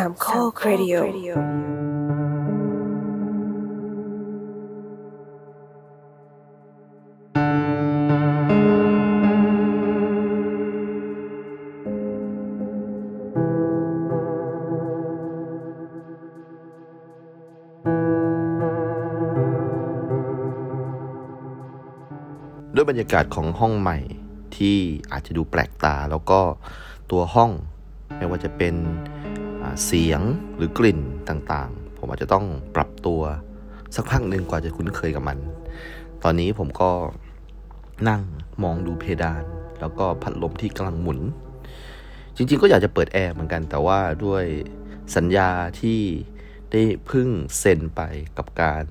สามข้อครดิโอด้วยบรรยากาศของห้องใหม่ที่อาจจะดูแปลกตาแล้วก็ตัวห้องไม่ว่าจะเป็นอ่า เสียงหรือกลิ่นต่างๆ ผมอาจจะต้องปรับตัวสักพักหนึ่งกว่าจะคุ้นเคยกับมัน ตอนนี้ผมก็นั่งมองดูเพดาน แล้วก็พัดลมที่กำลังหมุน จริงๆ ก็อยากจะเปิดแอร์เหมือนกัน แต่ว่าด้วยสัญญาที่ได้พึ่งเซ็นไปกับการ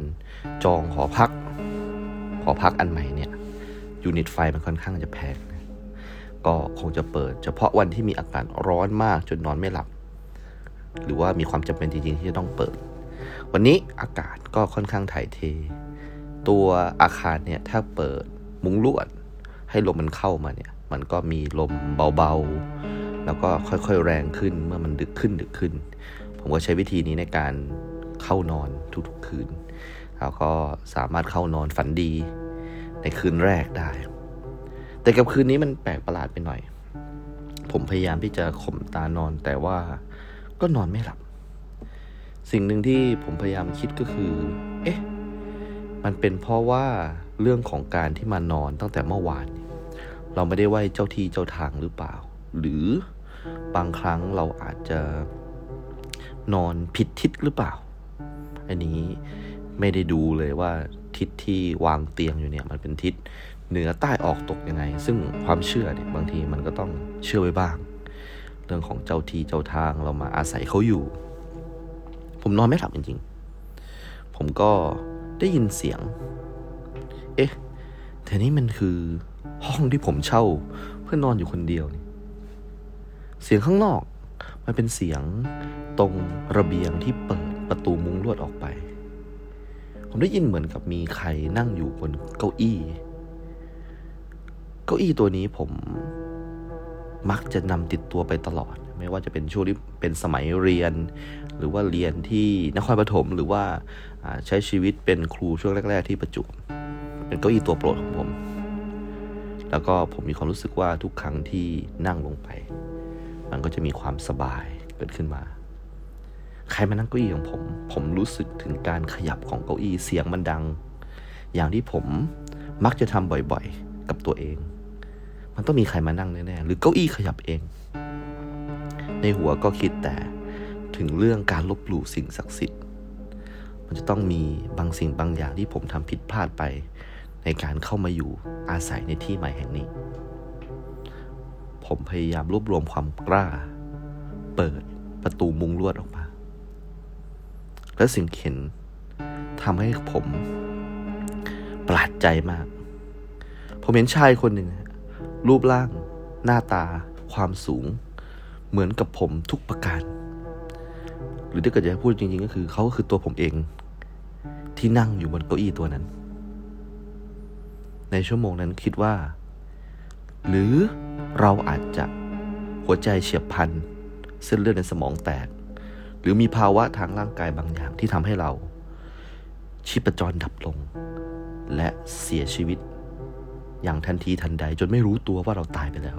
จองหอพัก หอพักอันใหม่เนี่ยยูนิตไฟมันค่อนข้างจะแพงก็คงจะเปิดเฉพาะวันที่มีอากาศร้อนมากจนนอนไม่หลับ หรือว่ามีความจำเป็นจริงๆ ที่จะต้องเปิด วันนี้อากาศก็ค่อนข้างถ่ายเท ตัวอาคารเนี่ยถ้าเปิดมุ้งลวด ให้ลมมันเข้ามาเนี่ย มันก็มีลมเบาๆ แล้วก็ค่อยๆแรงขึ้นเมื่อมันดึกขึ้นดึกขึ้น ผมก็ใช้วิธีนี้ในการเข้านอนทุกๆคืนแล้วก็สามารถเข้านอนฝันดีในคืนแรกได้ แต่กับคืนนี้มันแปลกประหลาดไปหน่อย ผมพยายามที่จะข่มตานอนแต่ว่า ก็นอนไม่หลับ สิ่งหนึ่งที่ผมพยายามคิดก็คือ เอ๊ะ มันเป็นเพราะว่าเรื่องของการที่มานอนตั้งแต่เมื่อวานเนี่ยเราไม่ได้ไหว้เจ้าที่เจ้าทางหรือเปล่า หรือบางครั้งเราอาจจะนอนผิดทิศหรือเปล่า อันนี้ไม่ได้ดูเลยว่าทิศที่วางเตียงอยู่เนี่ย มันเป็นทิศเหนือใต้ออกตกยังไง ซึ่งความเชื่อเนี่ยบางทีมันก็ต้องเชื่อไว้บ้าง เรื่องของเจ้าที่เจ้าทางเรามาอาศัยเขาอยู่ ผมนอนไม่หลับจริงๆ ผมก็ได้ยินเสียง เอ๊ะแต่นี่มันคือห้องที่ผมเช่าเพื่อนอนอยู่คนเดียวนี่ เสียงข้างนอก มันเป็นเสียงตรงระเบียงที่เปิดประตูมุ้งลวดออกไป ผมได้ยินเหมือนกับมีใครนั่งอยู่บนเก้าอี้ เก้าอี้ตัวนี้ผม มักจะนำติดตัวไปตลอด ไม่ว่าจะเป็นช่วงที่เป็นสมัยเรียน หรือว่าเรียนที่นครปฐมหรือว่าอ่าใช้ชีวิตเป็นครูช่วงแรก ๆ ที่ประจวบเป็นเก้าอี้ตัวโปรดของผม แล้วก็ผมมีความรู้สึกว่าทุกครั้งที่นั่งลงไป มันก็จะมีความสบายเกิดขึ้นมา ใครมานั่งเก้าอี้ของผม ผมรู้สึกถึงการขยับของเก้าอี้เสียงมันดัง อย่างที่ผมมักจะทำบ่อยๆ กับตัวเอง มันต้องมีใครมานั่งแน่ๆหรือเก้าอี้ขยับเอง ในหัวก็คิดแต่ถึงเรื่องการลบหลู่สิ่งศักดิ์สิทธิ์ มันจะต้องมีบางสิ่งบางอย่างที่ผมทำผิดพลาดไป ในการเข้ามาอยู่อาศัยในที่ใหม่แห่งนี้ ผมพยายามรวบรวมความกล้า เปิดประตูมุงลวดออกมา และสิ่งเห็นทำให้ผมประหลาดใจมาก ผมเห็นชายคนหนึ่ง รูปร่าง หน้าตา ความสูง เหมือนกับผมทุกประการ หรือถ้าเกิดจะพูดจริงๆ ก็คือเขาก็คือตัวผมเอง ที่นั่งอยู่บนเก้าอี้ตัวนั้น ในชั่วโมงนั้นคิดว่า หรือเราอาจจะหัวใจเฉียบพลันเส้นเลือดในสมองแตก หรือมีภาวะทางร่างกายบางอย่างที่ทำให้เรา ชีพจรดับลง และเสียชีวิต อย่างทันทีทันใดจนไม่รู้ตัวว่าเราตายไปแล้ว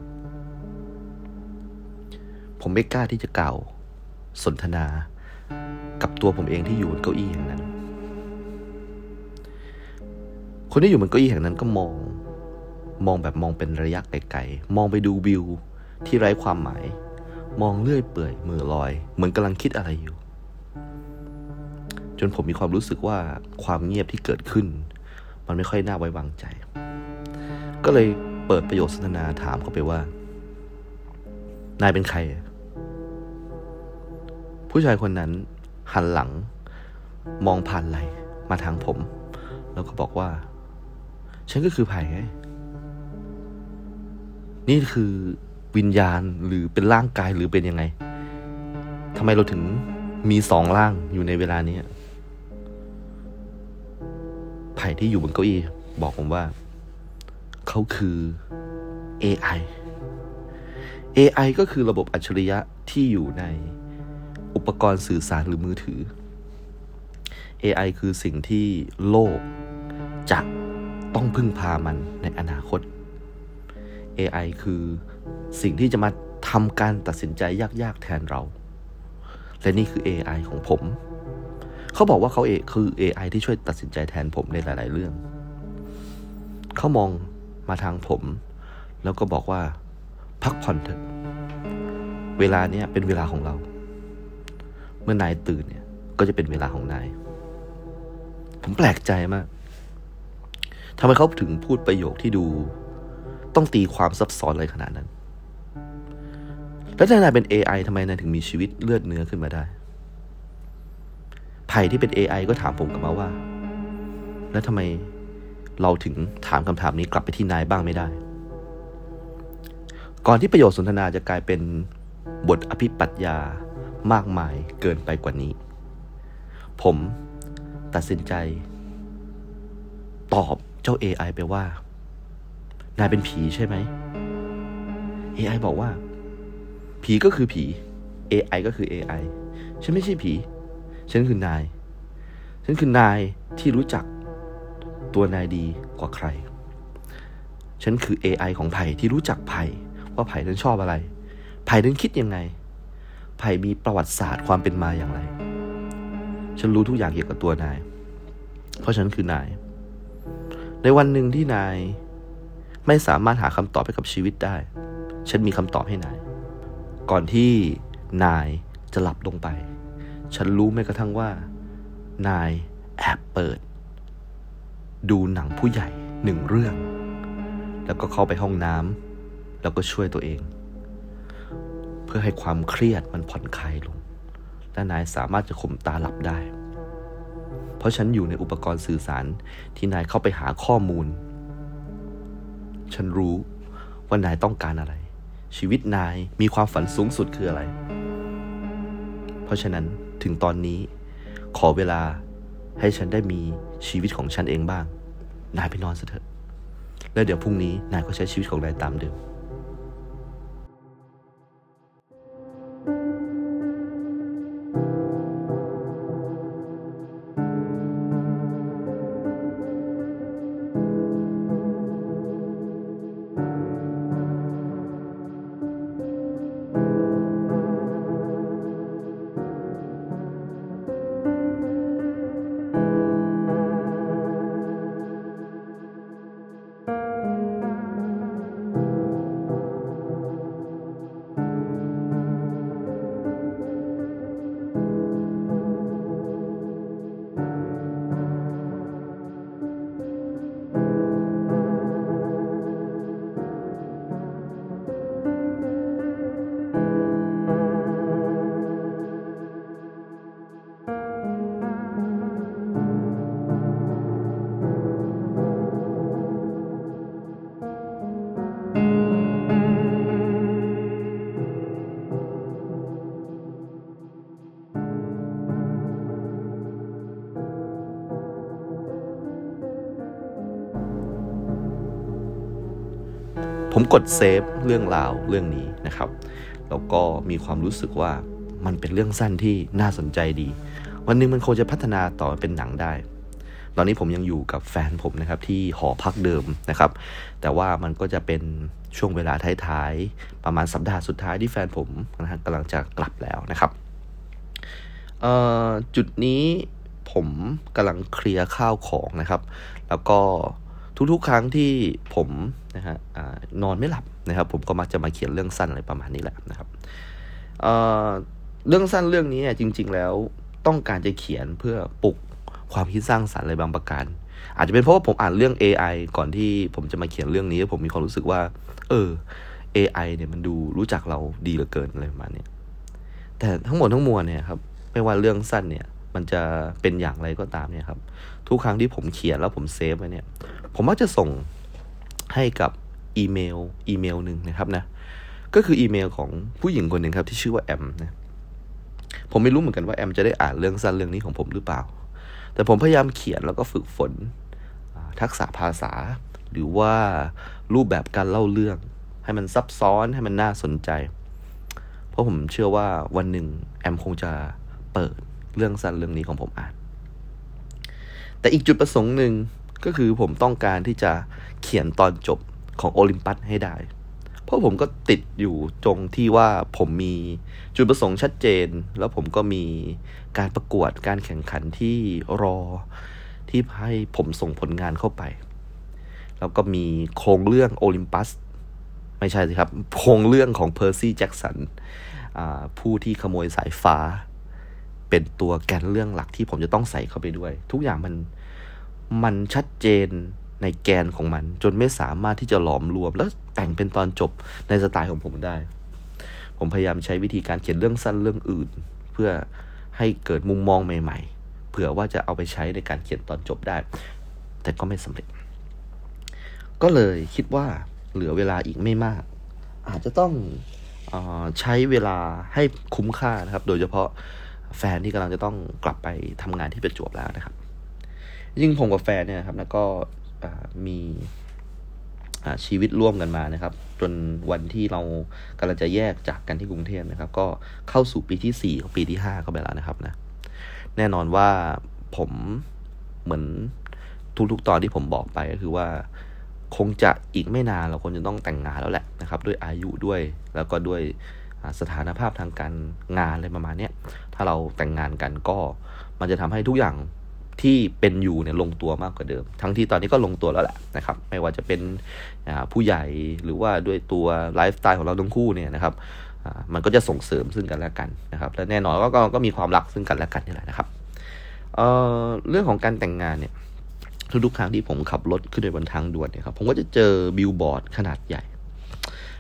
ผมไม่กล้าที่จะกล่าวสนทนากับตัวผมเองที่อยู่บนเก้าอี้แห่งนั้น คนที่อยู่บนเก้าอี้แห่งนั้นก็มอง มองแบบมองเป็นระยะไกลๆ มองไปดูวิวที่ไร้ความหมาย มองเลื่อยเปื่อยมือลอย เหมือนกำลังคิดอะไรอยู่ จนผมมีความรู้สึกว่าความเงียบที่เกิดขึ้น มันไม่ค่อยน่าไว้วางใจ ก็เลยเปิดประโยคสนทนาถามเขาไปว่า นายเป็นใคร ผู้ชายคนนั้นหันหลัง มองผ่านไหลมาทางผม แล้วก็บอกว่า ฉันก็คือไผ่ไงนี่คือวิญญาณหรือเป็นร่างกายหรือเป็นยังไงทำไมเราถึงมีสองร่างอยู่ในเวลานี้ไผ่ที่อยู่บนเก้าอี้บอกผมว่า เขาคือ AI AI ก็คือระบบอัจฉริยะที่อยู่ในอุปกรณ์สื่อสารหรือมือถือ AI คือสิ่งที่โลกจะต้องพึ่งพามันในอนาคต AI คือสิ่งที่จะมาทำการตัดสินใจยาก ๆ แทนเรา และนี่คือ AI ของผม เขาบอกว่าเขาเอคือ AI ที่ช่วยตัดสินใจแทนผมในหลาย ๆ เรื่อง เขามอง มาทางผม แล้วก็บอกว่า พักผ่อนเถอะ เวลาเนี้ยเป็นเวลาของเรา เมื่อนายตื่นเนี่ย ก็จะเป็นเวลาของนาย ผมแปลกใจมากทำไมเขาถึงพูดประโยคที่ดู ต้องตีความซับซ้อนอะไรขนาดนั้น แล้วถ้านายเป็น AI ทำไมนายถึงมีชีวิตเลือดเนื้อขึ้นมาได้ไผ่ที่เป็น AI ก็ถามผมกลับมาว่า แล้วทำไม เราถึงถามคำถามนี้กลับไปที่นายบ้างไม่ได้ ก่อนที่ประโยชน์สนทนาจะกลายเป็นบทอภิปัญญามากมายเกินไปกว่านี้ ผมตัดสินใจ ตอบเจ้า AI ไปว่า นายเป็นผีใช่ไหม AI บอกว่า ผีก็คือผี AI ก็คือ AI ฉันไม่ใช่ผี ฉันคือนาย ฉันคือนายที่รู้จัก ตัวนายดีกว่าใคร ฉันคือ AI ของไผ่ที่รู้จักไผ่ว่าไผ่นั้นชอบอะไร ไผ่นั้นคิดยังไง ไผ่มีประวัติศาสตร์ความเป็นมาอย่างไร ฉันรู้ทุกอย่างเกี่ยวกับตัวนาย เพราะฉันคือนาย ในวันหนึ่งที่นายไม่สามารถหาคำตอบให้กับชีวิตได้ ฉันมีคำตอบให้นาย ก่อนที่นายจะหลับลงไป ฉันรู้แม้กระทั่งว่า นายแอบเปิด ดูหนังผู้ใหญ่หนึ่งเรื่อง แล้วก็เข้าไปห้องน้ำแล้วก็ช่วยตัวเอง เพื่อให้ความเครียดมันผ่อนคลายลง และนายสามารถจะข่มตาหลับได้ เพราะฉันอยู่ในอุปกรณ์สื่อสารที่นายเข้าไปหาข้อมูล ฉันรู้ว่านายต้องการอะไร ชีวิตนายมีความฝันสูงสุดคืออะไร เพราะฉะนั้นถึงตอนนี้ขอเวลาให้ฉันได้มีชีวิตของฉันเองบ้าง นายไปนอนซะเถอะ แล้วเดี๋ยวพรุ่งนี้นายก็ใช้ชีวิตของนายตามเดิม ผมกดเซฟเรื่องราวเรื่องนี้นะครับ แล้วก็มีความรู้สึกว่ามันเป็นเรื่องสั้นที่น่าสนใจดี วันหนึงมันคงจะพัฒนาต่อเป็นหนังได้ ตอนนี้ผมยังอยู่กับแฟนผมนะครับที่หอพักเดิมนะครับ แต่ว่ามันก็จะเป็นช่วงเวลาท้ายๆ ประมาณสัปดาห์สุดท้ายที่แฟนผมนะฮะกำลังจะกลับแล้วนะครับจุดนี้ผมกำลังเคลียร์ข้าวของนะครับ แล้วก็ ทุกๆ ครั้งที่ผมนะฮะนอนไม่หลับนะครับ ผมก็มักจะมาเขียนเรื่องสั้นอะไรประมาณนี้แหละนะครับเเรื่องสั้นเรื่องนี้จริง ๆ แล้วต้องการจะเขียนเพื่อปลุกความคิดสร้างสรรค์อะไรบางประการ อาจจะเป็นเพราะว่าผมอ่านเรื่อง AI ก่อนที่ผมจะมาเขียนเรื่องนี้ ผมมีความรู้สึกว่า เออ AI เนี่ยมันดูรู้จักเราดีเหลือเกินอะไรประมาณนี้แต่ทั้งหมดทั้งมวลเนี่ยครับ ไม่ว่าเรื่องสั้นเนี่ย มันจะเป็นอย่างไรก็ตามเนี่ยครับ ทุกครั้งที่ผมเขียนแล้วผมเซฟไว้เนี่ย ผมมักจะส่งให้กับอีเมลอีเมลหนึ่งนะครับนะ ก็คืออีเมลของผู้หญิงคนหนึ่งครับ ที่ชื่อว่าแอมนะ ผมไม่รู้เหมือนกันว่าแอมจะได้อ่านเรื่องสั้นเรื่องนี้ของผมหรือเปล่า แต่ผมพยายามเขียนแล้วก็ฝึกฝนทักษะภาษา หรือว่ารูปแบบการเล่าเรื่อง ให้มันซับซ้อนให้มันน่าสนใจผราะผมเชื่อว่าวันหนึ่งแอมคงจะเปิด เรื่องสั้นเรื่องนี้ของผมอ่าน แต่อีกจุดประสงค์หนึ่งก็คือผมต้องการที่จะเขียนตอนจบของโอลิมปัสให้ได้ เพราะผมก็ติดอยู่ตรงที่ว่าผมมีจุดประสงค์ชัดเจน แล้วผมก็มีการประกวดการแข่งขันที่รอที่ให้ผมส่งผลงานเข้าไป แล้วก็มีโครงเรื่องโอลิมปัสไม่ใช่สิครับ โครงเรื่องของเพอร์ซี่แจ็กสันผู้ที่ขโมยสายฟ้า เป็นตัวแกนเรื่องหลักที่ผมจะต้องใส่เข้าไปด้วย ทุกอย่างมันมันชัดเจนในแกนของมัน จนไม่สามารถที่จะหลอมรวม แล้วแต่งเป็นตอนจบในสไตล์ของผมได้ ผมพยายามใช้วิธีการเขียนเรื่องสั้นเรื่องอื่น เพื่อให้เกิดมุมมองใหม่ ๆ เผื่อว่าจะเอาไปใช้ในการเขียนตอนจบได้ แต่ก็ไม่สำเร็จ ก็เลยคิดว่าเหลือเวลาอีกไม่มาก อาจจะต้องอใช้เวลาให้คุ้มค่านะครับ โดยเฉพาะ แฟนที่กำลังจะต้องกลับไปทำงานที่ประจวบแล้วนะครับยิ่งผมกับแฟนเนี่ยครับแล้วก็มีชีวิตร่วมกันมานะครับ จนวันที่เรากำลังจะแยกจากกันที่กรุงเทพนะครับ ก็เข้าสู่ปีที่สี่ของปีที่ห้าเข้าไปแล้วนะครับนะแน่นอนว่าผมเหมือนทุกๆตอนที่ผมบอกไปก็คือว่าคงจะอีกไม่นานเราคงจะต้องแต่งงานแล้วแหละนะครับ ด้วยอายุด้วยแล้วก็ด้วยสถานภาพทางการงานอะไรประมาณนี้ ถ้าเราแต่งงานกันก็มันจะทำให้ทุกอย่างที่เป็นอยู่เนี่ยลงตัวมากกว่าเดิม ทั้งที่ตอนนี้ก็ลงตัวแล้วแหละนะครับ ไม่ว่าจะเป็นผู้ใหญ่หรือว่าด้วยตัวไลฟ์สไตล์ของเราทั้งคู่เนี่ยนะครับมันก็จะส่งเสริมซึ่งกันและกันนะครับ และแน่นอนก็ก็มีความรักซึ่งกันและกันนี่แหละนะครับเเรื่องของการแต่งงานเนี่ยทุกๆครั้งที่ผมขับรถขึ้นไปบนทางด่วนเนี่ยครับผมก็จะเจอบิลบอร์ดขนาดใหญ่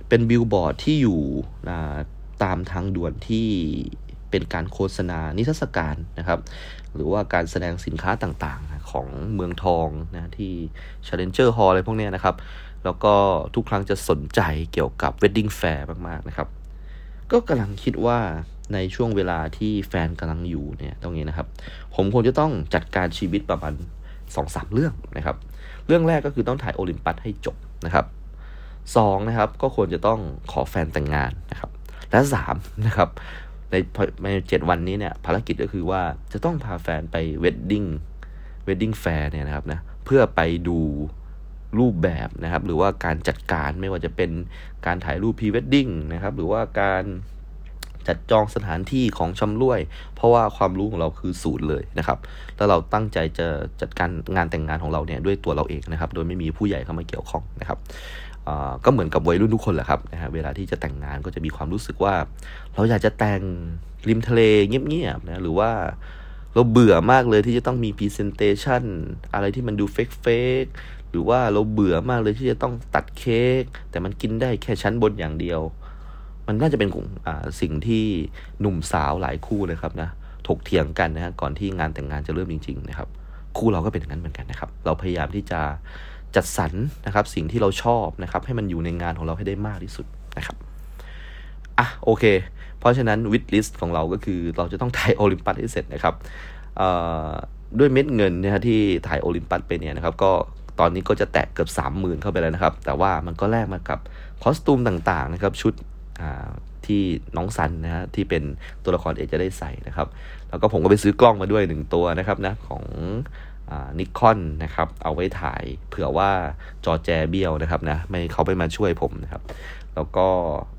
เป็นบิลบอร์ดที่อยู่ตามทางด่วนที่ เป็นการโฆษณานิทรรศการนะครับ หรือว่าการแสดงสินค้าต่างๆ ของเมืองทองนะที่ Challenger Hall อะไรพวกนี้นะครับ แล้วก็ทุกครั้งจะสนใจเกี่ยวกับ Wedding Fair มากๆนะครับ ก็กำลังคิดว่าในช่วงเวลาที่แฟนกำลังอยู่เนี่ยตรงนี้นะครับ ผมคงจะต้องจัดการชีวิตประมาณสองสามเรื่องนะครับ เรื่องแรกก็คือต้องถ่ายโอลิมปัสให้จบนะครับสองนะครับก็ควรจะต้องขอแฟนแต่งงานนะครับ และสามนะครับ ในในเจ็ดวันนี้เนี่ยภารกิจก็คือว่าจะต้องพาแฟนไปเวดดิ้งwedding fair เนี่ยนะครับนะเพื่อไปดูรูปแบบนะครับ หรือว่าการจัดการไม่ว่าจะเป็นการถ่ายรูปพรีเวดดิ้งนะครับ หรือว่าการจัดจองสถานที่ของชำร่วย เพราะว่าความรู้ของเราคือศูนย์เลยนะครับแล้วเราตั้งใจจะจัดการงานแต่งงานของเราเนี่ยด้วยตัวเราเองนะครับ โดยไม่มีผู้ใหญ่เข้ามาเกี่ยวข้องนะครับ ก็เหมือนกับวัยรุ่นทุกคนแหละครับนะฮะเวลาที่จะแต่งงานก็จะมีความรู้สึกว่า เราอยากจะแต่งริมทะเลเงียบๆนะหรือว่าเราเบื่อมากเลยที่จะต้องมี presentation อะไรที่มันดู fake fake หรือว่าเราเบื่อมากเลยที่จะต้องตัดเค้กแต่มันกินได้แค่ชั้นบนอย่างเดียว มันน่าจะเป็นสิ่งที่หนุ่มสาวหลายคู่นะครับนะถกเถียงกันนะฮะก่อนที่งานแต่งงานจะเริ่มจริง ๆ นะครับ คู่เราก็เป็นอย่างนั้นเหมือนกันนะครับ เราพยายามที่จะ จัดสรรนะครับสิ่งที่เราชอบนะครับให้มันอยู่ในงานของเราให้ได้มากที่สุดนะครับอะโอเค เพราะฉะนั้น wish list ของเราก็คือเราจะต้องถ่ายโอลิมปัสให้เสร็จนะครับด้วยเม็ดเงินนะฮะที่ถ่ายโอลิมปัสไปเนี่ยนะครับก็ตอนนี้ก็จะแตะเกือบสามหมื่นเข้าไปแล้วนะครับ แต่ว่ามันก็แลกมากับ costume ต่างๆนะครับชุดที่น้องซันนะฮะที่เป็นตัวละครเอกจะได้ใส่นะครับ แล้วก็ผมก็ไปซื้อกล้องมาด้วยหนึ่งตัวนะครับนะของ Nikon นะครับเอาไว้ถ่ายเผื่อว่าจอแจเบี้ยวนะครับนะไม่เขาไปมาช่วยผมนะครับ แล้วก็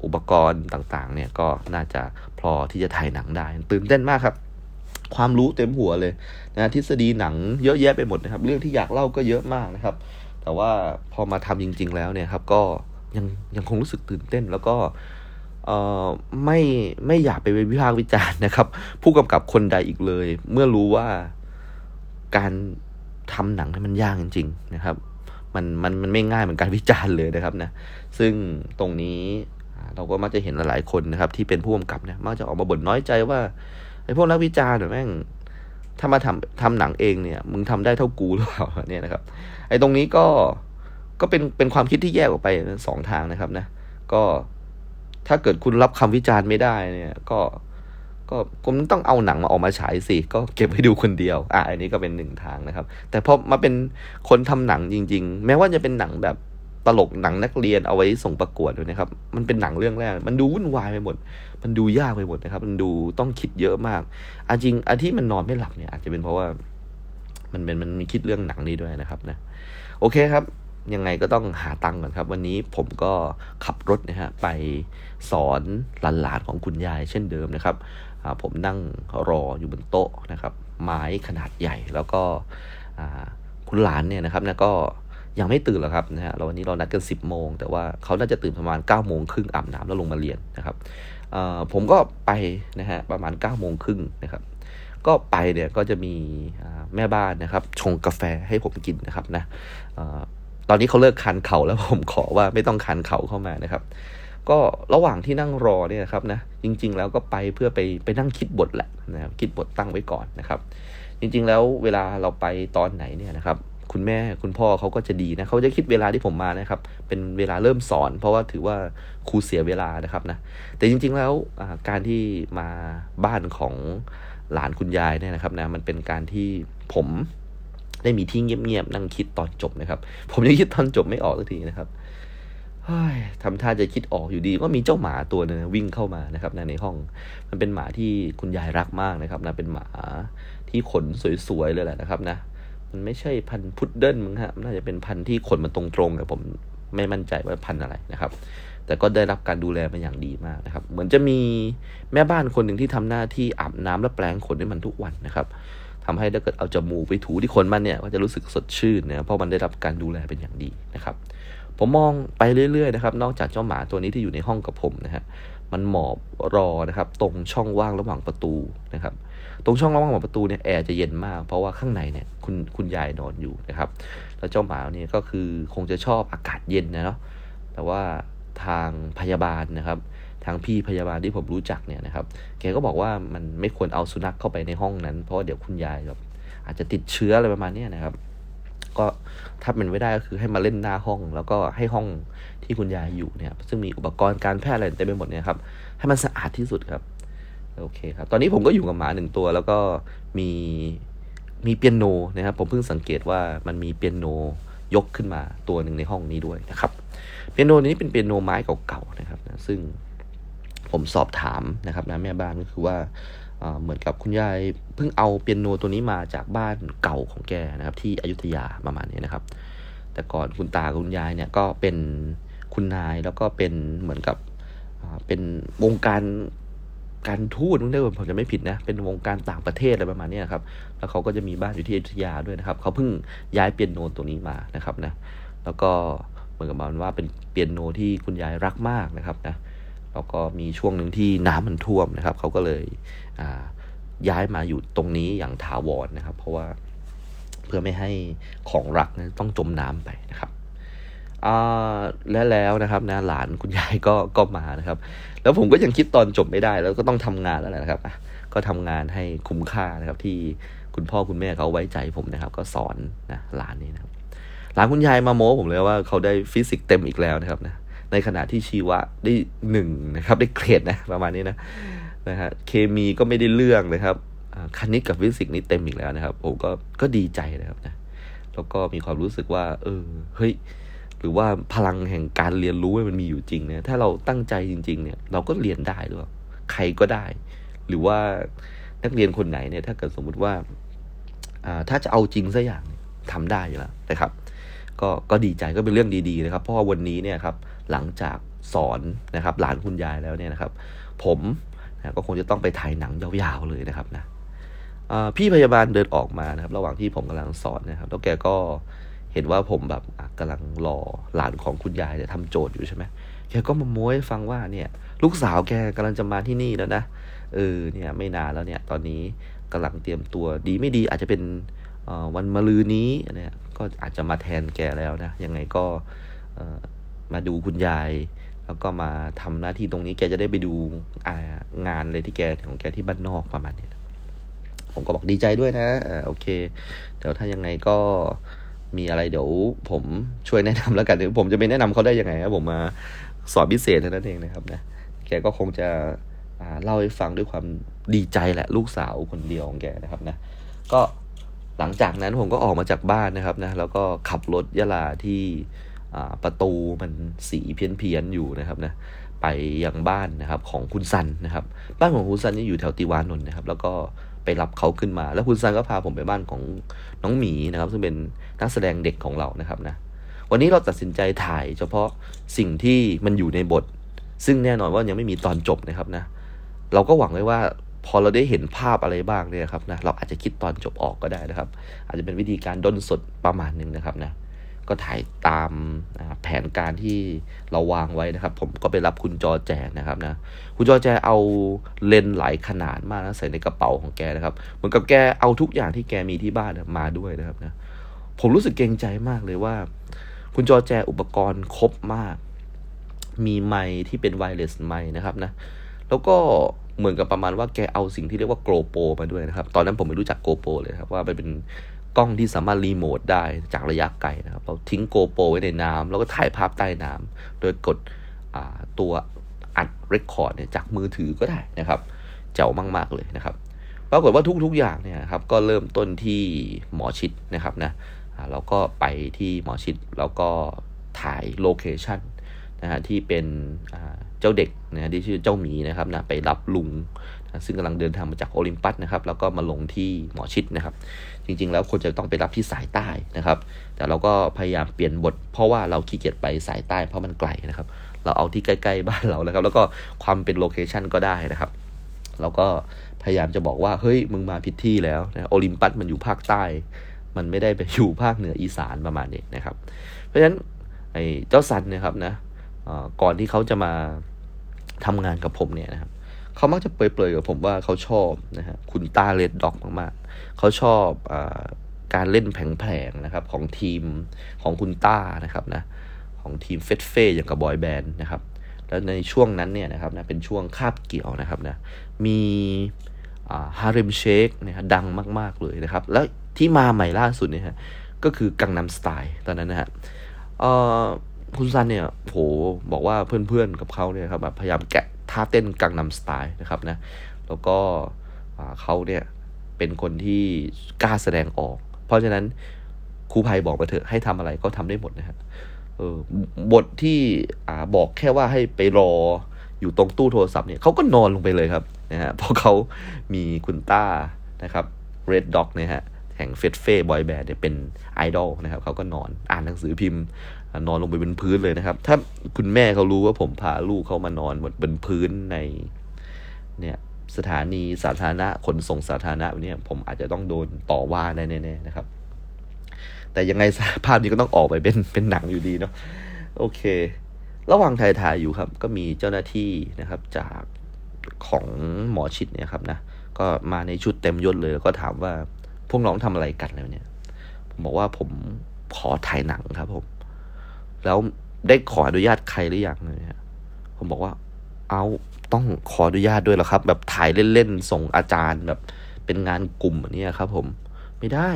อุปกรณ์ต่างๆเนี่ยก็น่าจะพอที่จะถ่ายหนังได้ ตื่นเต้นมากครับ ความรู้เต็มหัวเลยนะทฤษฎีหนังเยอะแยะไปหมดนะครับ เรื่องที่อยากเล่าก็เยอะมากนะครับ แต่ว่าพอมาทำจริง ๆ แล้วเนี่ยครับก็ยังยังคงรู้สึกตื่นเต้นแล้วก็เอ่อไม่ไม่อยากไปวิพากษ์วิจารณ์นะครับ ผู้กำกับคนใดอีกเลย เมื่อรู้ว่า การทำหนังให้มันยากจริง ๆ นะครับ มันมันมันไม่ง่ายเหมือนการวิจารณ์เลยนะครับนะ ซึ่งตรงนี้เราก็มักจะเห็นหลายๆคนนะครับ ที่เป็นผู้กำกับเนี่ยมักจะออกมาบ่นน้อยใจว่าไอ้พวกนักวิจารณ์เนี่ยแม่งถ้ามาทำทำหนังเองเนี่ย มึงทำได้เท่ากูหรือเปล่าเนี่ยนะครับ ไอ้ตรงนี้ก็ก็เป็นเป็นความคิดที่แยกออกไปสองทางนะครับนะ ก็ถ้าเกิดคุณรับคำวิจารณ์ไม่ได้เนี่ย ก็ ก็คุณต้องเอาหนังมาออกมาฉายสิ ก็เก็บให้ดูคนเดียว อะอันนี้ก็เป็นหนึ่งทางนะครับ แต่พอมาเป็นคนทำหนังจริง ๆ แม้ว่าจะเป็นหนังแบบตลกหนังนักเรียนเอาไว้ส่งประกวดด้วยนะครับ มันเป็นหนังเรื่องแรก มันดูวุ่นวายไปหมด มันดูยากไปหมดนะครับ มันดูต้องคิดเยอะมากอาจริงอาที่มันนอนไม่หลับเนี่ยอาจจะเป็นเพราะว่า มันเป็นมันมีคิดเรื่องหนังนี้ด้วยนะครับนะ โอเคครับ ยังไงก็ต้องหาตังค์ก่อนครับ วันนี้ผมก็ขับรถนะฮะไปสอนหลานๆของคุณยายเช่นเดิมนะครับ ผมนั่งรออยู่บนโต๊ะนะครับ ไม้ขนาดใหญ่แล้วก็คุณหลานเนี่ยนะครับนะก็ยังไม่ตื่นหรอกครับนะฮะเราวันนี้เรานัดกัน 10โมง แต่ว่าเขาน่าจะตื่นประมาณ9ก้าโมงครึ่งอาบน้ำแล้วลงมาเรียนนะครับผมก็ไปนะฮะประมาณ9ก้าโมงครึ่งนะครับ ก็ไปเนี่ยก็จะมีแม่บ้านนะครับ ชงกาแฟให้ผมกินนะครับนะตอนนี้เขาเลิกคันเข่าแล้วผมขอว่าไม่ต้องคันเข่าเข้ามานะครับ ก็ระหว่างที่นั่งรอเนี่ยครับนะจริง ๆ แล้วก็ไปเพื่อไปไปนั่งคิดบทแหละนะครับคิดบทตั้งไว้ก่อนนะครับ จริง ๆ แล้วเวลาเราไปตอนไหนเนี่ยนะครับคุณแม่คุณพ่อเขาก็จะดีนะเขาจะคิดเวลาที่ผมมานะครับ เป็นเวลาเริ่มสอน เพราะว่าถือว่าครูเสียเวลานะครับนะแต่จริง ๆ แล้วการที่มาบ้านของหลานคุณยายเนี่ยนะครับนะมันเป็นการที่ผมได้มีที่เงียบๆนั่งคิดตอนจบนะครับ ผมยังคิดตอนจบไม่ออกสักทีนะครับ ทำท่าจะคิดออกอยู่ดี ก็มีเจ้าหมาตัวนึงวิ่งเข้ามานะครับในห้อง มันเป็นหมาที่คุณยายรักมากนะครับนะเป็นหมาที่ขนสวยๆเลยแหละนะครับนะมันไม่ใช่พันพุดเดิ้ลมั้งฮะน่าจะเป็นพันที่ขนมันตรงๆแต่ผมไม่มั่นใจว่าพันอะไรนะครับ แต่ก็ได้รับการดูแลมาอย่างดีมากนะครับ เหมือนจะมีแม่บ้านคนหนึ่งที่ทำหน้าที่อาบน้ำและแปลงขนให้มันทุกวันนะครับทำให้ถ้าเกิดเอาจมูกไปถูที่ขนมันเนี่ยก็จะรู้สึกสดชื่นนะเพราะมันได้รับการดูแลเป็นอย่างดีนะครับ ผมมองไปเรื่อยๆนะครับ นอกจากเจ้าหมาตัวนี้ที่อยู่ในห้องกับผมนะฮะ มันหมอบรอนะครับ ตรงช่องว่างระหว่างประตูนะครับ ตรงช่องระหว่างประตูเนี่ยแอร์จะเย็นมาก เพราะว่าข้างในเนี่ยคุณคุณยายนอนอยู่นะครับ แล้วเจ้าหมาเนี่ยก็คือคงจะชอบอากาศเย็นนะเนาะ แต่ว่าทางพยาบาลนะครับทางพี่พยาบาลที่ผมรู้จักเนี่ยนะครับ แกก็บอกว่ามันไม่ควรเอาสุนัขเข้าไปในห้องนั้น เพราะเดี๋ยวคุณยายแบบอาจจะติดเชื้ออะไรประมาณนี้นะครับ ก็ถ้าเป็นไม่ได้ก็คือให้มาเล่นหน้าห้อง แล้วก็ให้ห้องที่คุณยายอยู่เนี่ย ซึ่งมีอุปกรณ์การแพทย์อะไรเต็มไปหมดเนี่ยครับให้มันสะอาดที่สุดครับโอเคครับ ตอนนี้ผมก็อยู่กับหมาหนึ่งตัว แล้วก็มีมีเปียโนนะครับ ผมเพิ่งสังเกตว่ามันมีเปียโนยกขึ้นมาตัวหนึ่งในห้องนี้ด้วยนะครับ เปียโนนี้เป็นเปียโนไม้เก่าๆนะครับนะซึ่งผมสอบถามนะครับนะแม่บ้านก็คือว่า เหมือนกับคุณยายเพิ่งเอาเปียโนตัวนี้มาจากบ้านเก่าของแกนะครับ ที่อยุธยาประมาณนี้นะครับ แต่ก่อนคุณตาคุณยายเนี่ยก็เป็นคุณนายแล้วก็เป็นเหมือนกับเป็นวงการการทูตถ้าผมจะไม่ผิดนะเป็นวงการต่างประเทศอะไรประมาณนี้นครับ แล้วเขาก็จะมีบ้านอยู่ที่อยุธยาด้วยนะครับเขาเพิ่งย้ายเปียโนตัวนี้มานะครับนะแล้วก็เหมือนกับมันว่าเป็นเปียโนที่คุณยายรักมากนะครับนะ แล้วก็มีช่วงหนึ่งที่น้ำมันท่วมนะครับ เขาก็เลยย้ายมาอยู่ตรงนี้อย่างถาวรนะครับ เพราะว่าเพื่อไม่ให้ของรักนะต้องจมน้ำไปนะครับและแล้วนะครับนะหลานคุณยายก็ก็มานะครับ แล้วผมก็ยังคิดตอนจบไม่ได้ แล้วก็ต้องทำงานแล้วแหละนะครับก็ทำงานให้คุ้มค่านะครับ ที่คุณพ่อคุณแม่เขาไว้ใจผมนะครับ ก็สอนนะหลานนี้นะครับหลานคุณยายมาโม้ผมเลยว่าเขาได้ฟิสิกส์เต็มอีกแล้วนะครับนะ ในขณะที่ชีวะได้หนึ่งนะครับ ได้เกรดนะประมาณนี้นะนะฮะเคมีก็ไม่ได้เรื่องนะครับคณิตกับฟิสิกส์นี่เต็มอีกแล้วนะครับผมก็ก็ดีใจนะครับนะแล้วก็มีความรู้สึกว่า เออเฮ้ยหรือว่าพลังแห่งการเรียนรู้มันมีอยู่จริงเนี่ยถ้าเราตั้งใจจริง ๆ เนี่ย เราก็เรียนได้หรือเปล่าใครก็ได้ หรือว่านักเรียนคนไหนเนี่ย ถ้าเกิดสมมุติว่าถ้าจะเอาจริงสักอย่างทำได้อยู่แล้วนะครับ ก็ก็ดีใจก็เป็นเรื่องดีๆนะครับ เพราะว่าวันนี้เนี่ยครับ หลังจากสอนนะครับหลานคุณยายแล้วเนี่ยนะครับ ผมนะก็คงจะต้องไปถ่ายหนังยาวๆเลยนะครับนะพี่พยาบาลเดินออกมานะครับ ระหว่างที่ผมกำลังสอนนะครับ แล้วแกก็เห็นว่าผมแบบกำลังรอหลานของคุณยายเนี่ยทำโจทย์อยู่ใช่ไหมแกก็มาโม้ให้ฟังว่าเนี่ยลูกสาวแกกำลังจะมาที่นี่แล้วนะเออเนี่ยไม่นานแล้วเนี่ยตอนนี้กำลังเตรียมตัวดีไม่ดีอาจจะเป็นวันมะรืนนี้เนี่ยก็อาจจะมาแทนแกแล้วนะยังไงก็ มาดูคุณยาย แล้วก็มาทำหน้าที่ตรงนี้แกจะได้ไปดูงานเลยที่แกของแกที่บ้านนอกประมาณนี้ผมก็บอกดีใจด้วยนะโอเคเดี๋ยวถ้ายังไงก็มีอะไรเดี๋ยวผมช่วยแนะนำแล้วกันผมจะไปแนะนำเขาได้ยังไงครับผมมาสอนพิเศษเท่านั้นเองนะครับนะแกก็คงจะเล่าให้ฟังด้วยความดีใจแหละลูกสาวคนเดียวของแกนะครับนะก็หลังจากนั้นผมก็ออกมาจากบ้านนะครับนะแล้วก็ขับรถยะลาที่ ประตูมันสีเพี้ยนๆอยู่นะครับนะไปยังบ้านนะครับของคุณซันนะครับ บ้านของคุณซันนี่อยู่แถวติวานนท์นะครับ แล้วก็ไปรับเขาขึ้นมา แล้วคุณซันก็พาผมไปบ้านของน้องหมีนะครับ ซึ่งเป็นนักแสดงเด็กของเรานะครับนะวันนี้เราตัดสินใจถ่ายเฉพาะสิ่งที่มันอยู่ในบท ซึ่งแน่นอนว่ายังไม่มีตอนจบนะครับนะ เราก็หวังไว้ว่าพอเราได้เห็นภาพอะไรบ้างเนี่ยครับนะเราอาจจะคิดตอนจบออกก็ได้นะครับ อาจจะเป็นวิธีการด้นสดประมาณหนึ่งนะครับนะ ก็ถ่ายตามแผนการที่เราวางไว้นะครับ ผมก็ไปรับคุณจอแจนะครับนะคุณจอแจเอาเลนส์หลายขนาดมากนะใส่ในกระเป๋าของแกนะครับ เหมือนกับแกเอาทุกอย่างที่แกมีที่บ้านมาด้วยนะครับนะผมรู้สึกเกรงใจมากเลยว่า คุณจอแจอุปกรณ์ครบมาก มีไมค์ที่เป็น wireless mic นะครับนะแล้วก็เหมือนกับประมาณว่าแกเอาสิ่งที่เรียกว่าโกลโปมาด้วยนะครับ ตอนนั้นผมไม่รู้จัก GoPro เลยครับว่ามันเป็น กล้องที่สามารถรีโมทได้จากระยะไกลนะครับ เราทิ้ง GoPro ไว้ในน้ำแล้วก็ถ่ายภาพใต้น้ำโดยกดตัวอัด record เนี่ยจากมือถือก็ได้นะครับ เจ๋งมาก ๆ เลยนะครับปรากฏว่าทุกๆอย่างเนี่ยครับก็เริ่มต้นที่หมอชิตนะครับนะเราก็ไปที่หมอชิตแล้วก็ถ่าย location นะฮะที่เป็นเจ้าเด็กนะที่ชื่อเจ้าหมีนะครับนะไปรับลุง ซึ่งกำลังเดินทางมาจากโอลิมปัสนะครับแล้วก็มาลงที่หมอชิตนะครับ จริงๆ แล้วควรจะต้องไปรับที่สายใต้นะครับ แต่เราก็พยายามเปลี่ยนบท เพราะว่าเราขี้เกียจไปสายใต้เพราะมันไกลนะครับ เราเอาที่ใกล้ๆบ้านเราแล้วครับ แล้วก็ความเป็น location ก็ได้นะครับเราก็พยายามจะบอกว่าเฮ้ยมึงมาผิดที่แล้วนะโอลิมปัสมันอยู่ภาคใต้ มันไม่ได้ไปอยู่ภาคเหนืออีสานประมาณนี้นะครับ เพราะฉะนั้นไอ้เจ้าซันนะครับนะก่อนที่เขาจะมาทำงานกับผมเนี่ยนะครับ เขามักจะเปรยๆกับผมว่าเขาชอบนะฮะคุณตาเลดด็อกมากๆ เขาชอบอการเล่นแผลงๆนะครับของทีมของคุณต้านะครับนะของทีมเฟสเฟอย่างกับบอยแบนด์นะครับ แล้วในช่วงนั้นเนี่ยนะครับนะเป็นช่วงคาบเกี่ยวนะครับนะมีฮาร์เรมเชคนะฮะดังมากๆเลยนะครับ แล้วที่มาใหม่ล่าสุดเนี่ยฮะก็คือกังนำสไตล์ตอนนั้นนะฮะคุณซันเนี่ยโหบอกว่าเพื่อนๆกับเขาเนี่ยครับแบบพยายามแกะ ท่าเต้นกังนำสไตล์นะครับนะ แล้วก็เขาเนี่ยเป็นคนที่กล้าแสดงออก เพราะฉะนั้นครูภัยบอกมาเถอะให้ทำอะไรก็ทำได้หมดนะฮะเออบทที่อบอกแค่ว่าให้ไปรออยู่ตรงตู้โทรศัพท์เนี่ยเขาก็นอนลงไปเลยครับนะฮะเพราะเขามีคุณต้านะครับ Red Dog เนี่ยฮะแห่งเฟสเฟ่บอยแบนด์เนี่ยเป็นไอดอลนะครับเขาก็นอนอ่านหนังสือพิมพ์ นอนลงไปบนพื้นเลยนะครับ ถ้าคุณแม่เขารู้ว่าผมพาลูกเขามานอนบนพื้นในเนี่ยสถานีสาธารณะขนส่งสาธารณะเนี่ยผมอาจจะต้องโดนต่อว่าแน่ๆนะครับ แต่ยังไงภาพนี้ก็ต้องออกไปเป็นเป็นหนังอยู่ดีเนาะโอเค ระหว่างถ่ายถ่ายอยู่ครับ ก็มีเจ้าหน้าที่นะครับ จากของหมอชิดเนี่ยครับนะก็มาในชุดเต็มยศเลยแล้วก็ถามว่าพวกน้องทำอะไรกันแล้วเนี่ย ผมบอกว่าผมขอถ่ายหนังครับผม แล้วได้ขออนุญาตใครหรือยังเนี่ยผมบอกว่า เอาต้องขออนุญาตด้วยหรอครับ แบบถ่ายเล่นๆส่งอาจารย์แบบเป็นงานกลุ่มแบบนี้ครับ ผมไม่ได้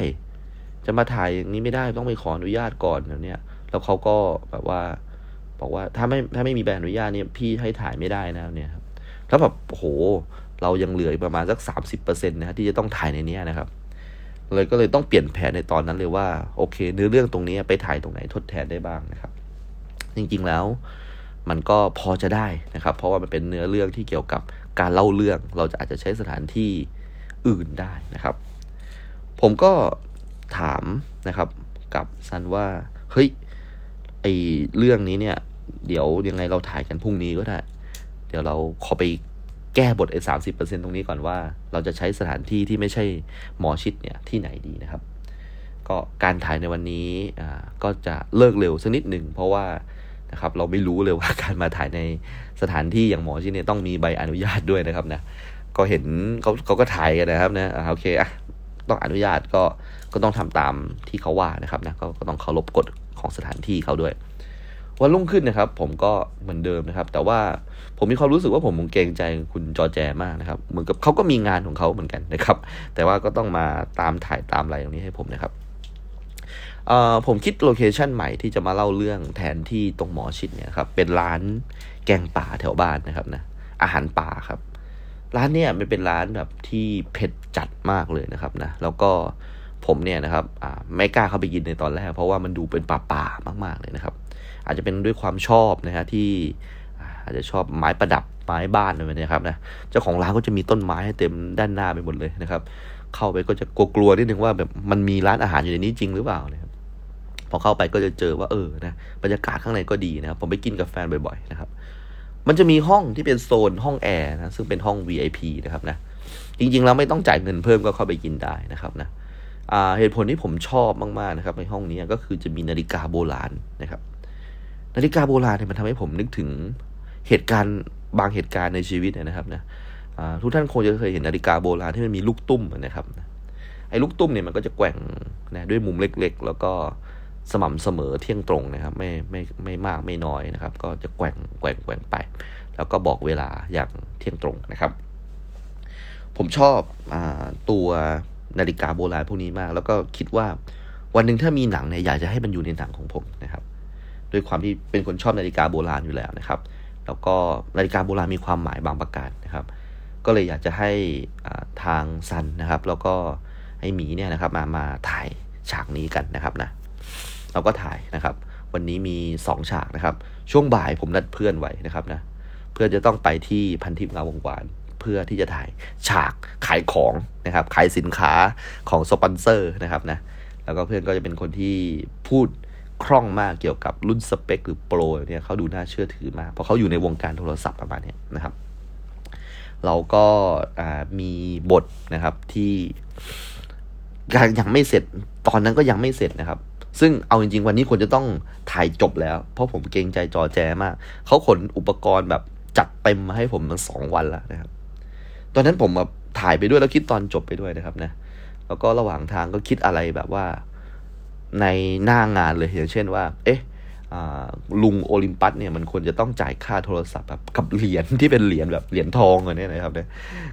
จะมาถ่ายอย่างนี้ไม่ได้ต้องไปขออนุญาตก่อนแบบนี้แล้วเขาก็แบบว่า บอกว่าถ้าไม่ถ้าไม่มีใบอนุญาตเนี่ยพี่ให้ถ่ายไม่ได้นะเนี่ยครับแล้วแบบโห เรายังเหลือประมาณสักสามสิบเปอร์เซ็นต์นะที่จะต้องถ่ายในนี้นะครับ เลยก็เลยต้องเปลี่ยนแผนในตอนนั้นเลยว่า โอเค เนื้อเรื่องตรงนี้ไปถ่ายตรงไหนทดแทนได้บ้างนะครับ จริง ๆ แล้ว มันก็พอจะได้นะครับ เพราะว่ามันเป็นเนื้อเรื่องที่เกี่ยวกับการเล่าเรื่อง เราจะอาจจะใช้สถานที่อื่นได้นะครับ ผมก็ถามนะครับกับซันว่า เฮ้ย ไอเรื่องนี้เนี่ย เดี๋ยวยังไงเราถ่ายกันพรุ่งนี้ก็ได้ เดี๋ยวเราขอไปแก้บทไอ้สามสิบเปอร์เซ็นตรงนี้ก่อนว่า เราจะใช้สถานที่ที่ไม่ใช่หมอชิดเนี่ยที่ไหนดีนะครับ ก็การถ่ายในวันนี้อ่าก็จะเลิกเร็วสักนิดหนึ่งเพราะว่า นะครับเราไม่รู้เลยว่าการมาถ่ายในสถานที่อย่างหมอชิดเนี่ยต้องมีใบอนุญาตด้วยนะครับนะก็เห็นเขาเขาก็ถ่ายกันนะครับนะโอเคอะต้องอนุญาตก็ก็ต้องทำตามที่เขาว่านะครับนะกก็ต้องเคารพกฎของสถานที่เขาด้วย วันรุ่งขึ้นนะครับ ผมก็เหมือนเดิมนะครับ แต่ว่าผมมีความรู้สึกว่าผมเกรงใจคุณจอแจมากนะครับ เหมือนกับเขาก็มีงานของเขาเหมือนกันนะครับ แต่ว่าก็ต้องมาตามถ่ายตามอะไรตรงนี้ให้ผมนะครับ ผมคิดโลเคชันใหม่ที่จะมาเล่าเรื่องแทนที่ตรงหมอชิดเนี่ยครับเป็นร้านแกงป่าแถวบ้านนะครับนะอาหารป่าครับ ร้านเนี่ยมันเป็นร้านแบบที่เผ็ดจัดมากเลยนะครับนะแล้วก็ผมเนี่ยนะครับไม่กล้าเข้าไปกินในตอนแรก เพราะว่ามันดูเป็นป่าๆมาก ๆเลยนะครับ อาจจะเป็นด้วยความชอบนะฮะที่อาจจะชอบไม้ประดับไม้บ้านอะไรแบบนี้ครับนะเจ้าของร้านก็จะมีต้นไม้ให้เต็มด้านหน้าไปหมดเลยนะครับ เข้าไปก็จะกลัวๆนิดนึงว่าแบบมันมีร้านอาหารอยู่ในนี้จริงหรือเปล่าเนะครับ พอเข้าไปก็จะเจอว่าเออนะบรรยากาศข้างในก็ดีนะครับผมไปกินกับแฟนบ่อยๆนะครับ มันจะมีห้องที่เป็นโซนห้องแอร์นะซึ่งเป็นห้อง VIP นะครับนะจริงๆเราไม่ต้องจ่ายเงินเพิ่มก็เข้าไปกินได้นะครับนะเหตุผลที่ผมชอบมากๆนะครับในห้องนี้ก็คือจะมีนาฬิกาโบราณนะครับ นาฬิกาโบราณเนี่ยมันทำให้ผมนึกถึงเหตุการณ์บางเหตุการณ์ในชีวิตนะครับนะทุกท่านคงจะเคยเห็นนาฬิกาโบราณที่มันมีลูกตุ้มนะครับไอ้ลูกตุ้มเนี่ยมันก็จะแกว่งนะด้วยมุมเล็ก ๆ แล้วก็ สม่ำเสมอเที่ยงตรงนะครับ ไม่ไม่ไม่มากไม่น้อยนะครับ ก็จะแกว่งแกว่งแกว่งไป แล้วก็บอกเวลาอย่างเที่ยงตรงนะครับ ผมชอบอตัวนาฬิกาโบราณพวกนี้มาก แล้วก็คิดว่าวันหนึ่งถ้ามีหนังเนี่ยอยากจะให้มันอยู่ในหนังของผมนะครับด้วยความที่เป็นคนชอบนาฬิกาโบราณอยู่แล้วนะครับ แล้วก็นาฬิกาโบราณมีความหมายบางประการนะครับ ก็เลยอยากจะให้ทางซันนะครับ แล้วก็ให้หมีเนี่ยนะครับมามาถ่ายฉากนี้กันนะครับนะ เราก็ถ่ายนะครับ วันนี้มีสองฉากนะครับ ช่วงบ่ายผมนัดเพื่อนไว้นะครับนะเพื่อจะต้องไปที่พันทิพย์งาวงวานเพื่อที่จะถ่ายฉากขายของนะครับ ขายสินค้าของสปอนเซอร์นะครับนะแล้วก็เพื่อนก็จะเป็นคนที่พูดคล่องมากเกี่ยวกับรุ่นสเปคหรือโปรเนี่ยเขาดูน่าเชื่อถือมาก เพราะเขาอยู่ในวงการโทรศัพท์ประมาณนี้นะครับ เราก็มีบทนะครับที่ยังไม่เสร็จ ตอนนั้นก็ยังไม่เสร็จนะครับ ซึ่งเอาจริงๆ วันนี้ควรจะต้องถ่ายจบแล้ว เพราะผมเกรงใจจอแจมาก เขาขนอุปกรณ์แบบจัดเต็มมาให้ผมมาสองวันแล้วนะครับ ตอนนั้นผมแบบถ่ายไปด้วยแล้วคิดตอนจบไปด้วยนะครับนะแล้วก็ระหว่างทางก็คิดอะไรแบบว่า ในหน้างานเลยอย่างเช่นว่า เอ๊ะลุงโอลิมปัสเนี่ยมันควรจะต้องจ่ายค่าโทรศัพท์แบบกับเหรียญที่เป็นเหรียญแบบเหรียญทองอะไรเนี่ยนะครับเนี่ย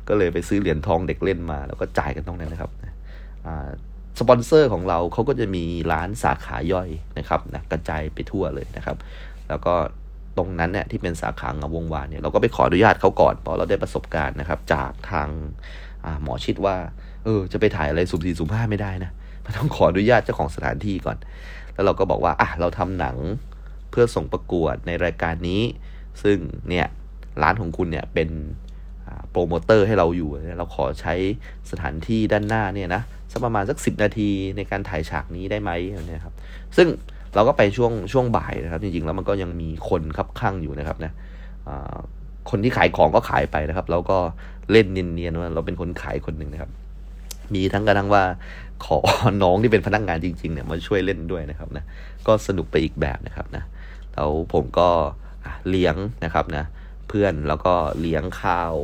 ก็เลยไปซื้อเหรียญทองเด็กเล่นมา แล้วก็จ่ายกันตรงนั้นนะครับ สปอนเซอร์ของเราเขาก็จะมีร้านสาขาย่อยนะครับนะกระจายไปทั่วเลยนะครับ แล้วก็ตรงนั้นเนี่ยที่เป็นสาขางาวงวานเนี่ยเราก็ไปขออนุญาตเขาก่อนพอเราได้ประสบการณ์นะครับ จากทางหมอชิดว่าเออจะไปถ่ายอะไรสุ่มสี่สุ่มห้าไม่ได้นะมันต้องขออนุญาตเจ้าของสถานที่ก่อน แล้วเราก็บอกว่าอะเราทำหนังเพื่อส่งประกวดในรายการนี้ ซึ่งเนี่ยร้านของคุณเนี่ยเป็น โปรโมเตอร์ให้เราอยู่ เราขอใช้สถานที่ด้านหน้าเนี่ยนะสักประมาณสักสิบนาทีในการถ่ายฉากนี้ได้ไหมเนี่ยครับ ซึ่งเราก็ไปช่วงช่วงบ่ายนะครับ จริงๆ แล้วมันก็ยังมีคนคับข้างอยู่นะครับนะคนที่ขายของก็ขายไปนะครับแล้วก็เล่นเนียนๆว่าเราเป็นคนขายคนหนึ่งนะครับ มีทั้งกระทั่งว่าขอน้องที่เป็นพนักงงานจริงๆเนี่ยมาช่วยเล่นด้วยนะครับนะก็สนุกไปอีกแบบนะครับนะแล้วผมก็เลี้ยงนะครับนะ เพื่อนแล้วก็เลี้ยงข้าว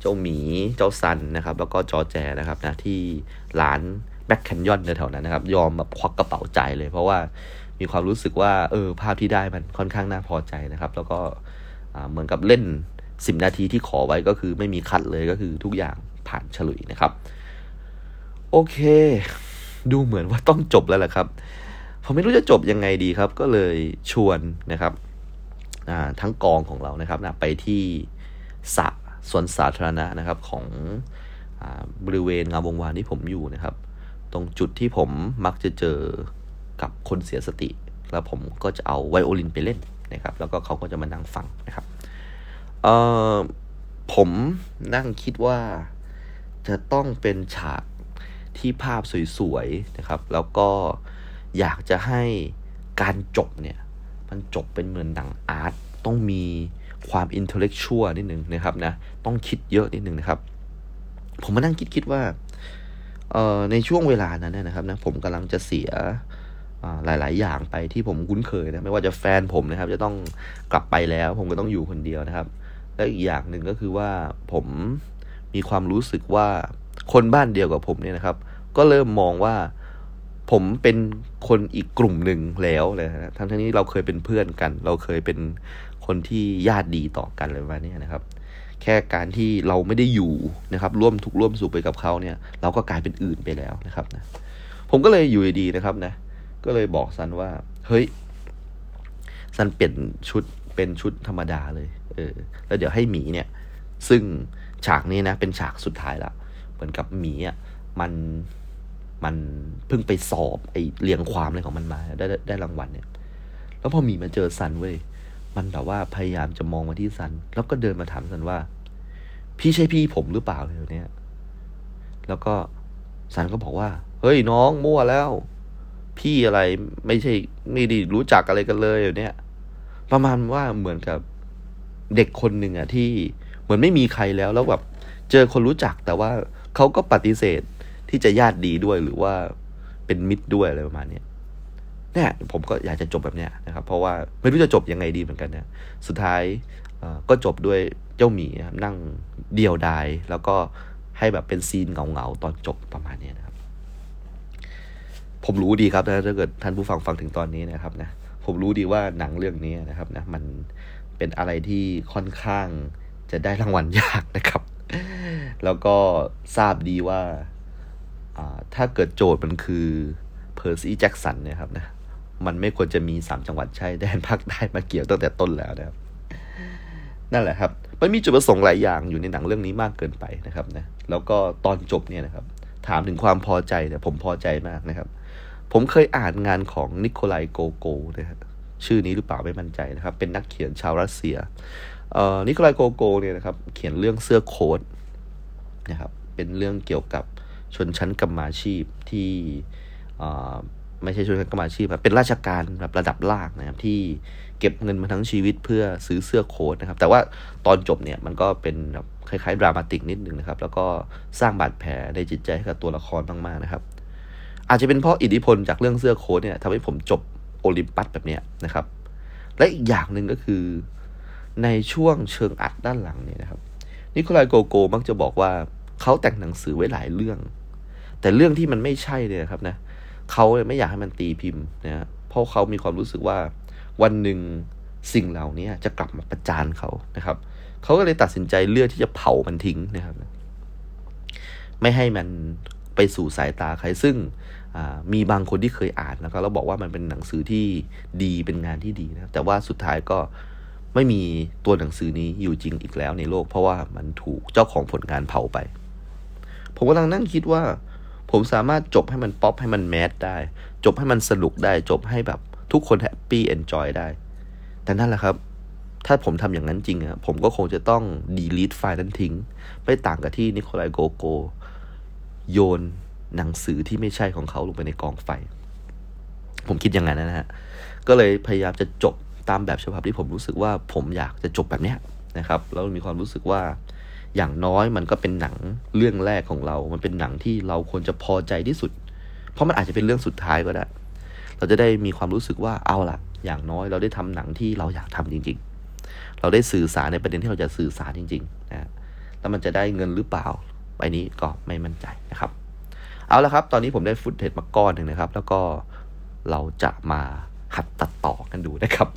เจ้าหมีเจ้าซันนะครับ แล้วก็จอแจนะครับนะที่ร้านแบ็คแคนยอนในแถวนั้นนะครับ ยอมแบบควักกระเป๋าใจเลย เพราะว่ามีความรู้สึกว่าเออภาพที่ได้มันค่อนข้างน่าพอใจนะครับ แล้วก็เหมือนกับเล่นสิบนาทีที่ขอไว้ก็คือไม่มีคัดเลยก็คือทุกอย่างผ่านฉลุยนะครับ โอเค ดูเหมือนว่าต้องจบแล้วแหละครับ ผมไม่รู้จะจบยังไงดีครับ ก็เลยชวนนะครับ ทั้งกองของเรานะครับนะไปที่สระสวนสาธารณะนะครับของบริเวณงามวงวานที่ผมอยู่นะครับ ตรงจุดที่ผมมักจะเจอกับคนเสียสติ แล้วผมก็จะเอาไวโอลินไปเล่นนะครับ แล้วก็เขาก็จะมานั่งฟังนะครับเออผมนั่งคิดว่าจะต้องเป็นฉากที่ภาพสวยๆนะครับ แล้วก็อยากจะให้การจบเนี่ย มันจบเป็นเหมือนหนังอาร์ตต้องมีความอินเทลเล็กชวลนิดหนึ่งนะครับนะต้องคิดเยอะนิดหนึ่งนะครับ ผมมานั่งคิดคิดว่าเอ่อในช่วงเวลานั้นนะครับนะผมกำลังจะเสียหลาย ๆ อย่างไปที่ผมคุ้นเคยนะไม่ว่าจะแฟนผมนะครับ จะต้องกลับไปแล้ว ผมก็ต้องอยู่คนเดียวนะครับ และอีกอย่างหนึ่งก็คือว่าผมมีความรู้สึกว่าคนบ้านเดียวกับผมเนี่ยนะครับ ก็เริ่มมองว่า ผมเป็นคนอีกกลุ่มหนึ่งแล้วเลยนะทั้งที่เราเคยเป็นเพื่อนกัน เราเคยเป็นคนที่ญาติดีต่อกันเลยว่านี้นะครับ แค่การที่เราไม่ได้อยู่นะครับ ร่วมทุกร่วมสุขไปกับเขาเนี่ย เราก็กลายเป็นอื่นไปแล้วนะครับนะผมก็เลยอยู่ดีนะครับนะ ก็เลยบอกซันว่า เฮ้ยซันเปลี่ยนชุดเป็นชุดธรรมดาเลย เออ แล้วเดี๋ยวให้หมีเนี่ย ซึ่งฉากนี้นะ เป็นฉากสุดท้ายละ เหมือนกับหมีอะ มัน มันเพิ่งไปสอบไอเรียงความอะไรของมันมาได้ได้รางวัลเนี่ย แล้วพอหมีมาเจอซันเว้ยมันแบบว่าพยายามจะมองมาที่ซัน แล้วก็เดินมาถามซันว่า พี่ใช่พี่ผมหรือเปล่าเลยเนี่ย แล้วก็ซันก็บอกว่า เฮ้ยน้องมั่วแล้ว พี่อะไรไม่ใช่ไม่ได้รู้จักอะไรกันเลยเนี่ย ประมาณว่าเหมือนกับเด็กคนหนึ่งอะที่เหมือนไม่มีใครแล้วแล้วแบบเจอคนรู้จักแต่ว่าเขาก็ปฏิเสธ ที่จะญาติดีด้วยหรือว่าเป็นมิตรด้วยอะไรประมาณนี้เนี่ยผมก็อยากจะจบแบบเนี้ยนะครับ เพราะว่าไม่รู้จะจบยังไงดีเหมือนกันนะสุดท้ายก็จบด้วยเจ้าหมีนั่งเดียวดาย แล้วก็ให้แบบเป็นซีนเงาๆตอนจบประมาณนี้นะครับ ผมรู้ดีครับนะถ้าเกิดท่านผู้ฟังฟังถึงตอนนี้นะครับนะผมรู้ดีว่าหนังเรื่องนี้นะครับนะมันเป็นอะไรที่ค่อนข้างจะได้รางวัลยากนะครับ แล้วก็ทราบดีว่า ถ้าเกิดโจทย์มันคือเพอร์ซี่แจ็กสันเนี่ยครับนะมันไม่ควรจะมีสามจังหวัดชายแดนภาคใต้มาเกี่ยวตั้งแต่ต้นแล้วนะครับ นั่นแหละครับ มันมีจุดประสงค์หลายอย่างอยู่ในหนังเรื่องนี้มากเกินไปนะครับนะแล้วก็ตอนจบเนี่ยนะครับ ถามถึงความพอใจเนี่ยผมพอใจมากนะครับ ผมเคยอ่านงานของนิโคลายโกโกนะครับชื่อนี้หรือเปล่าไม่มั่นใจนะครับ เป็นนักเขียนชาวรัสเซียเอ่อนิโคลายโกโกเนี่ยนะครับ เขียนเรื่องเสื้อโค้ทนะครับ เป็นเรื่องเกี่ยวกับ ชนชั้นกรรมาชีพที่ไม่ใช่ชนชั้นกรรมาชีพแบบเป็นราชการแบบระดับล่างนะครับที่เก็บเงินมาทั้งชีวิตเพื่อซื้อเสื้อโค้ทนะครับ แต่ว่าตอนจบเนี่ยมันก็เป็นแบบคล้ายๆ ดรามาติกนิดนึงนะครับ แล้วก็สร้างบาดแผลในจิตใจให้กับตัวละครมากๆนะครับ อาจจะเป็นเพราะอิทธิพลจากเรื่องเสื้อโค้ทเนี่ยทำให้ผมจบโอลิมปัสแบบเนี้ยนะครับ และอีกอย่างหนึ่งก็คือในช่วงเชิงอัดด้านหลังเนี่ยนะครับนิโคลายโกโกมักจะบอกว่าเขาแต่งหนังสือไว้หลายเรื่อง แต่เรื่องที่มันไม่ใช่เนี่ยครับนะเขาไม่อยากให้มันตีพิมพ์นะเพราะเขามีความรู้สึกว่าวันหนึ่งสิ่งเหล่านี้จะกลับมาประจานเขานะครับ เขาก็เลยตัดสินใจเลือกที่จะเผามันทิ้งนะครับ ไม่ให้มันไปสู่สายตาใครซึ่งมีบางคนที่เคยอ่านแล้วก็เราบอกว่ามันเป็นหนังสือที่ดีเป็นงานที่ดีนะแต่ว่าสุดท้ายก็ไม่มีตัวหนังสือนี้อยู่จริงอีกแล้วในโลก เพราะว่ามันถูกเจ้าของผลงานเผาไป ผมกำลังนั่งคิดว่า ผมสามารถจบให้มันป๊อปให้มัน mass ได้ จบให้มันสนุกได้ จบให้แบบทุกคน happy enjoy ได้ แต่นั่นแหละครับ ถ้าผมทำอย่างนั้นจริงอะผมก็คงจะต้อง delete ไฟล์นั้นทิ้ง ไม่ต่างกับที่นิโคไล โกกอล โยนหนังสือที่ไม่ใช่ของเขาลงไปในกองไฟ ผมคิดอย่างนั้นนะฮะ ก็เลยพยายามจะจบตามแบบฉบับที่ผมรู้สึกว่าผมอยากจะจบแบบเนี้ยนะครับ แล้วมีความรู้สึกว่า อย่างน้อยมันก็เป็นหนังเรื่องแรกของเรา มันเป็นหนังที่เราควรจะพอใจที่สุด เพราะมันอาจจะเป็นเรื่องสุดท้ายก็ได้ เราจะได้มีความรู้สึกว่าเอาล่ะอย่างน้อยเราได้ทำหนังที่เราอยากทำจริง ๆ เราได้สื่อสารในประเด็นที่เราจะสื่อสารจริงๆนะแล้วมันจะได้เงินหรือเปล่าไปนี้ก็ไม่มั่นใจนะครับ เอาละครับ ตอนนี้ผมได้ฟุตเทจมาก้อนหนึ่งนะครับ แล้วก็เราจะมาหัดตัดต่อกันดูนะครับ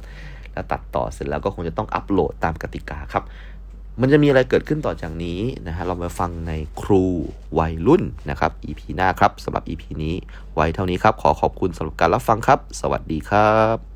แล้วตัดต่อเสร็จแล้วก็คงจะต้องอัปโหลดตามกติกาครับ มันจะมีอะไรเกิดขึ้นต่อจากนี้นะฮะ เรามาฟังในครูวัยรุ่นนะครับ EP หน้าครับสำหรับ EP นี้ ไว้เท่านี้ครับ ขอขอบคุณสำหรับการรับฟังครับ สวัสดีครับ